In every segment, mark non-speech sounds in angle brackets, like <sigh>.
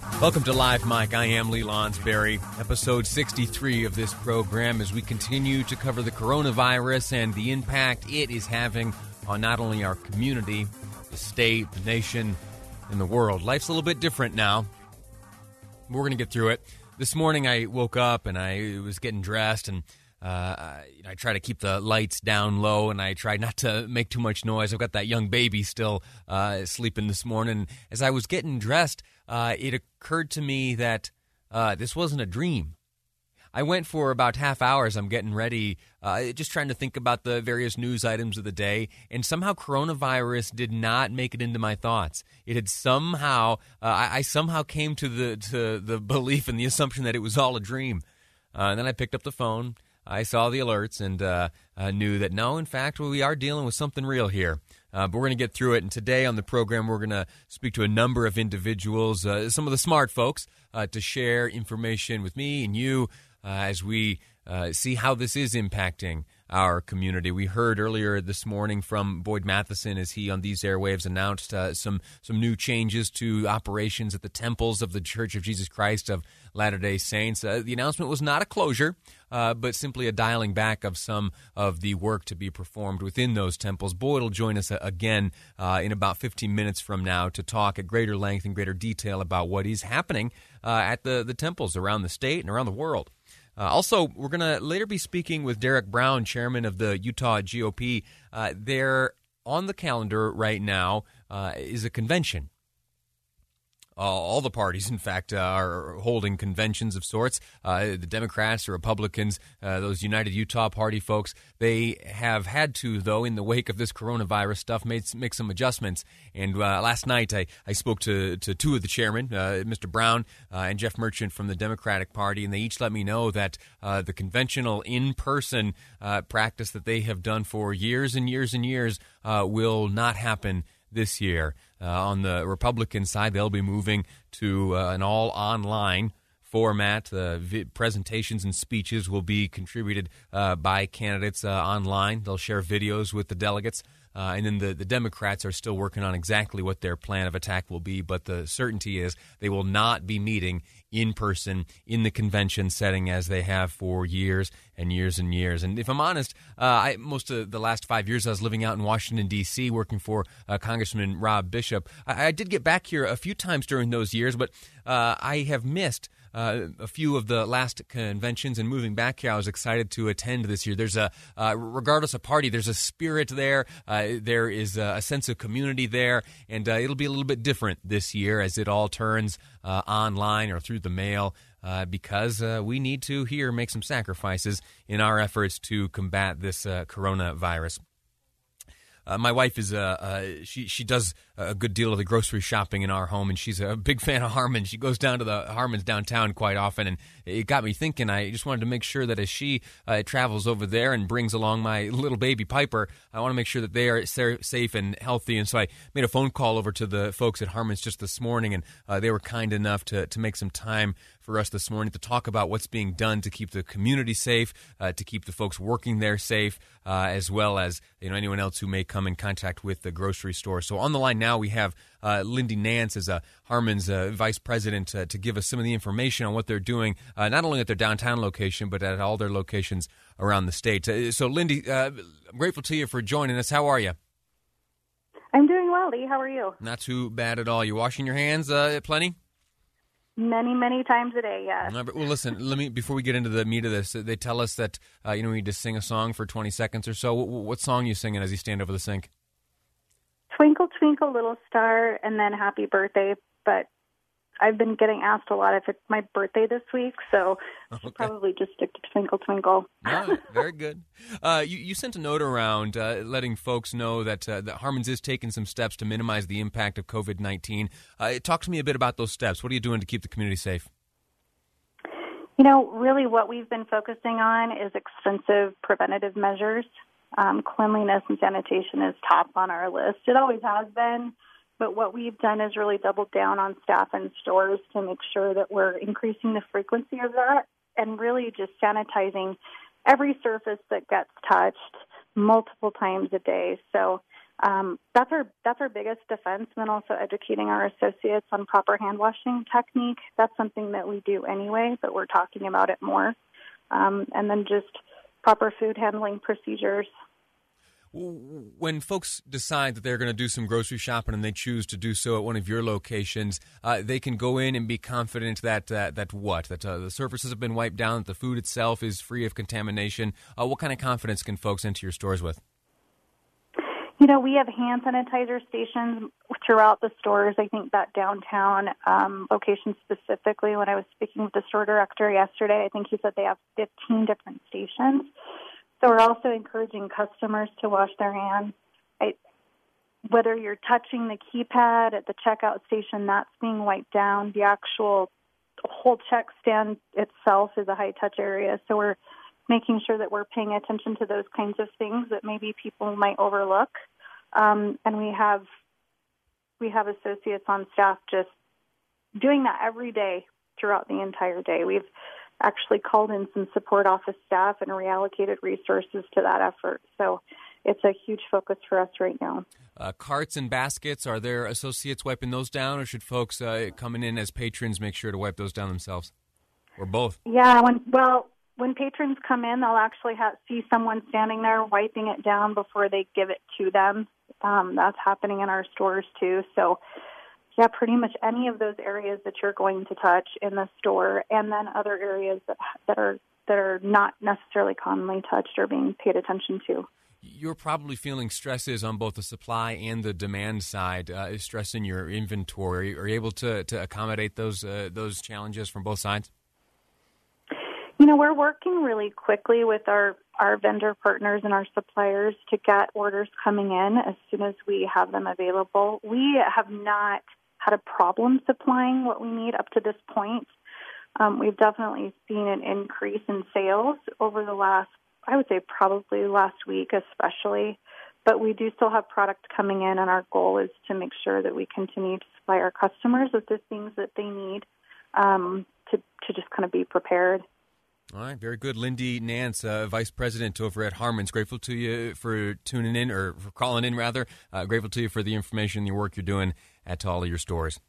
Welcome to Live Mic. I am Lee Lonsberry, episode 63 of this program as we continue to cover the coronavirus and the impact it is having on not only our community, the state, the nation, and the world. Life's a little bit different now. We're going to get through it. This morning I woke up and I was getting dressed and uh, I, I try to keep the lights down low and I try not to make too much noise. I've got that young baby still uh, sleeping this morning. As I was getting dressed, uh, it occurred to me that uh, this wasn't a dream. I went for about half hours. I'm getting ready, uh, just trying to think about the various news items of the day, and somehow coronavirus did not make it into my thoughts. It had somehow, uh, I, I, somehow came to the to the belief and the assumption that it was all a dream. Uh, and then I picked up the phone. I saw the alerts and uh, knew that no, in fact, we are dealing with something real here. Uh, but we're going to get through it. And today on the program, we're going to speak to a number of individuals, uh, some of the smart folks, uh, to share information with me and you uh, as we uh, see how this is impacting our community. We heard earlier this morning from Boyd Matheson as he on these airwaves announced uh, some some new changes to operations at the temples of the Church of Jesus Christ of Latter Day Saints. Uh, the announcement was not a closure, uh, but simply a dialing back of some of the work to be performed within those temples. Boyd will join us uh, again uh, in about 15 minutes from now to talk at greater length and greater detail about what is happening uh, at the the temples around the state and around the world. Uh, also, we're going to later be speaking with Derek Brown, chairman of the Utah GOP. Uh, there on the calendar right now uh, is a convention uh, all the parties, in fact, uh, are holding conventions of sorts. Uh, the Democrats, the Republicans, uh, those United Utah Party folks, they have had to, though, in the wake of this coronavirus stuff, made, make some adjustments. And uh, last night, I, I spoke to, to two of the chairmen, uh, Mr. Brown and Jeff Merchant from the Democratic Party, and they each let me know that the conventional in person practice that they have done for years and years and years will not happen this year. Uh, on the Republican side, they'll be moving to uh, an all online format. Uh, vi- presentations and speeches will be contributed uh, by candidates uh, online. They'll share videos with the delegates. Uh, and then the, the Democrats are still working on exactly what their plan of attack will be, but the certainty is they will not be meeting in person in the convention setting as they have for years and years and years. And if I'm honest, uh, I, most of the last five years I was living out in Washington, D.C., working for uh, Congressman Rob Bishop. I, I, did get back here a few times during those years, but uh, I have missed uh, a few of the last conventions and moving back here, I was excited to attend this year. There's a, uh, regardless of party, there's a spirit there. Uh, there is a, sense of community there, and uh, it'll be a little bit different this year as it all turns uh, online or through the mail. Uh, because we need to here make some sacrifices in our efforts to combat this coronavirus. Uh, my wife is uh, uh, she she does a good deal of the grocery shopping in our home, and she's a big <laughs> fan of Harmon. She goes down to the Harmons downtown quite often, and it got me thinking. I just wanted to make sure that as she uh, travels over there and brings along my <laughs> little baby Piper, I want to make sure that they are safe and healthy. And so I made a phone call over to the folks at Harmon's just this morning, and uh, they were kind enough to to make some time for us this morning to talk about what's being done to keep the community safe, uh, to keep the folks working there safe, uh, as well as you know anyone else who may come in contact with the grocery store. So on the line now we have uh, Lindee Nance as a Harmon's uh, vice president uh, to give us some of the information on what they're doing, uh, not only at their downtown location but at all their locations around the state. so Lindy, I'm grateful to you for joining us. How are you? I'm doing well, Lee. How are you? Not too bad at all. You washing your hands plenty? Many, many times a day, yes. Well, listen, let me before we get into the meat of this, they tell us that uh, you know we need to sing a song for 20 seconds or so. What, what song you singing as you stand over the sink? Twinkle, little star, and then Happy Birthday. But I've been getting asked a lot if it's my birthday this week, so okay. probably just stick to Twinkle Twinkle. no, <laughs> very good. Uh, you, you, sent a note around uh, letting folks know that, uh, that Harmon's is taking some steps to minimize the impact of COVID 19. Uh, talk to me a bit about those steps. What are you doing to keep the community safe? You know, really what we've been focusing on is extensive preventative measures. Um, cleanliness and sanitation is top on our list. It always has been, but what we've done is really doubled down on staff and stores to make sure that we're increasing the frequency of that and really just sanitizing every surface that gets touched multiple times a day. So um, that's our that's our biggest defense. And then also educating our associates on proper hand washing technique. That's something that we do anyway, but we're talking about it more. Um, and then just proper food handling procedures. When folks decide that they're going to do some grocery shopping and they choose to do so at one of your locations, uh, they can go in and be confident that uh, that what that uh, the surfaces have been wiped down, that the food itself is free of contamination. Uh, what kind of confidence can folks enter your stores with? You know, we have hand sanitizer stations throughout the stores. I think that downtown um, location specifically, when I was speaking with the store director yesterday, I think he said they have 15 different stations. So we're also encouraging customers to wash their hands. I, whether you're touching the keypad at the checkout station, that's being wiped down. The actual whole check stand itself is a high touch area. So we're making sure that we're paying attention to those kinds of things that maybe people might overlook. Um, and we have we have associates on staff just doing that every day throughout the entire day. We've actually called in some support office staff and reallocated resources to that effort. So it's a huge focus for us right now. Uh, carts and baskets, are there associates wiping those down, or should folks uh, coming in as patrons make sure to wipe those down themselves, or both? Yeah, when well, when patrons come in, they'll actually have, see someone standing there wiping it down before they give it to them. Um, that's happening in our stores too. So, yeah, pretty much any of those areas that you're going to touch in the store, and then other areas that that are that are not necessarily commonly touched are being paid attention to. You're probably feeling stresses on both the supply and the demand side, uh, stress in your inventory. Are you able to, to accommodate those uh, those challenges from both sides? Know, we're working really quickly with our, our vendor partners and our suppliers to get orders coming in as soon as we have them available. We have not had a problem supplying what we need up to this point. Um, we've definitely seen an increase in sales over the last, I would say probably last week especially. But we do still have product coming in, and our goal is to make sure that we continue to supply our customers with the things that they need um, to, to just kind of be prepared. All right, very good. Lindee Nance, uh, Vice President over at Harmon's. Grateful to you for tuning in, or for calling in, rather. Uh, grateful to you for the information and your work you're doing at all of your stores.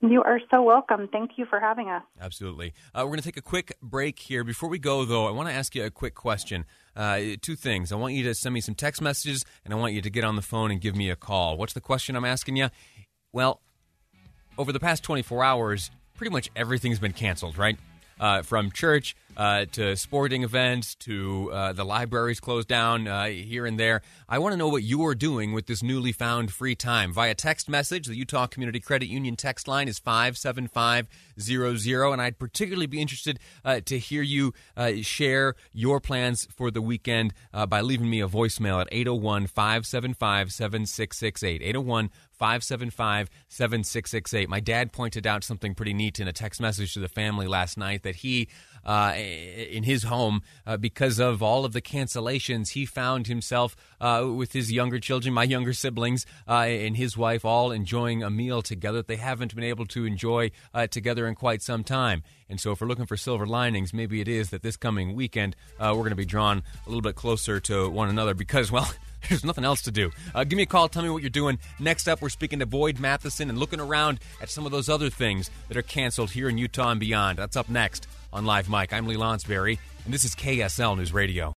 You are so welcome. Thank you for having us. Absolutely. Uh, we're going to take a quick break here. Before we go, though, I want to ask you a quick question. Uh, two things. I want you to send me some text messages, and I want you to get on the phone and give me a call. What's the question I'm asking you? Well, over the past 24 hours, pretty much everything's been canceled, right? Uh, from church uh, to sporting events to uh, the libraries closed down uh, here and there. I want to know what you're doing with this newly found free time. Via text message, the Utah Community Credit Union text line is 57500, and I'd particularly be interested uh, to hear you uh, share your plans for the weekend by leaving me a voicemail at 801 575 7668. 801 575 7668. My dad pointed out something pretty neat in a text message to the family last night that he, uh, in his home, uh, because of all of the cancellations, he found himself uh, with his younger children, my younger siblings, uh, and his wife all enjoying a meal together that they haven't been able to enjoy uh, together in quite some time. And so, if we're looking for silver linings, maybe it is that this coming weekend we're going to be drawn a little bit closer to one another because, well, <laughs> There's nothing else to do. Uh, give me a call. Tell me what you're doing. Next up, we're speaking to Boyd Matheson and looking around at some of those other things that are canceled here in Utah and beyond. That's up next on Live Mic. I'm Lee Lonsberry, and this is KSL News Radio.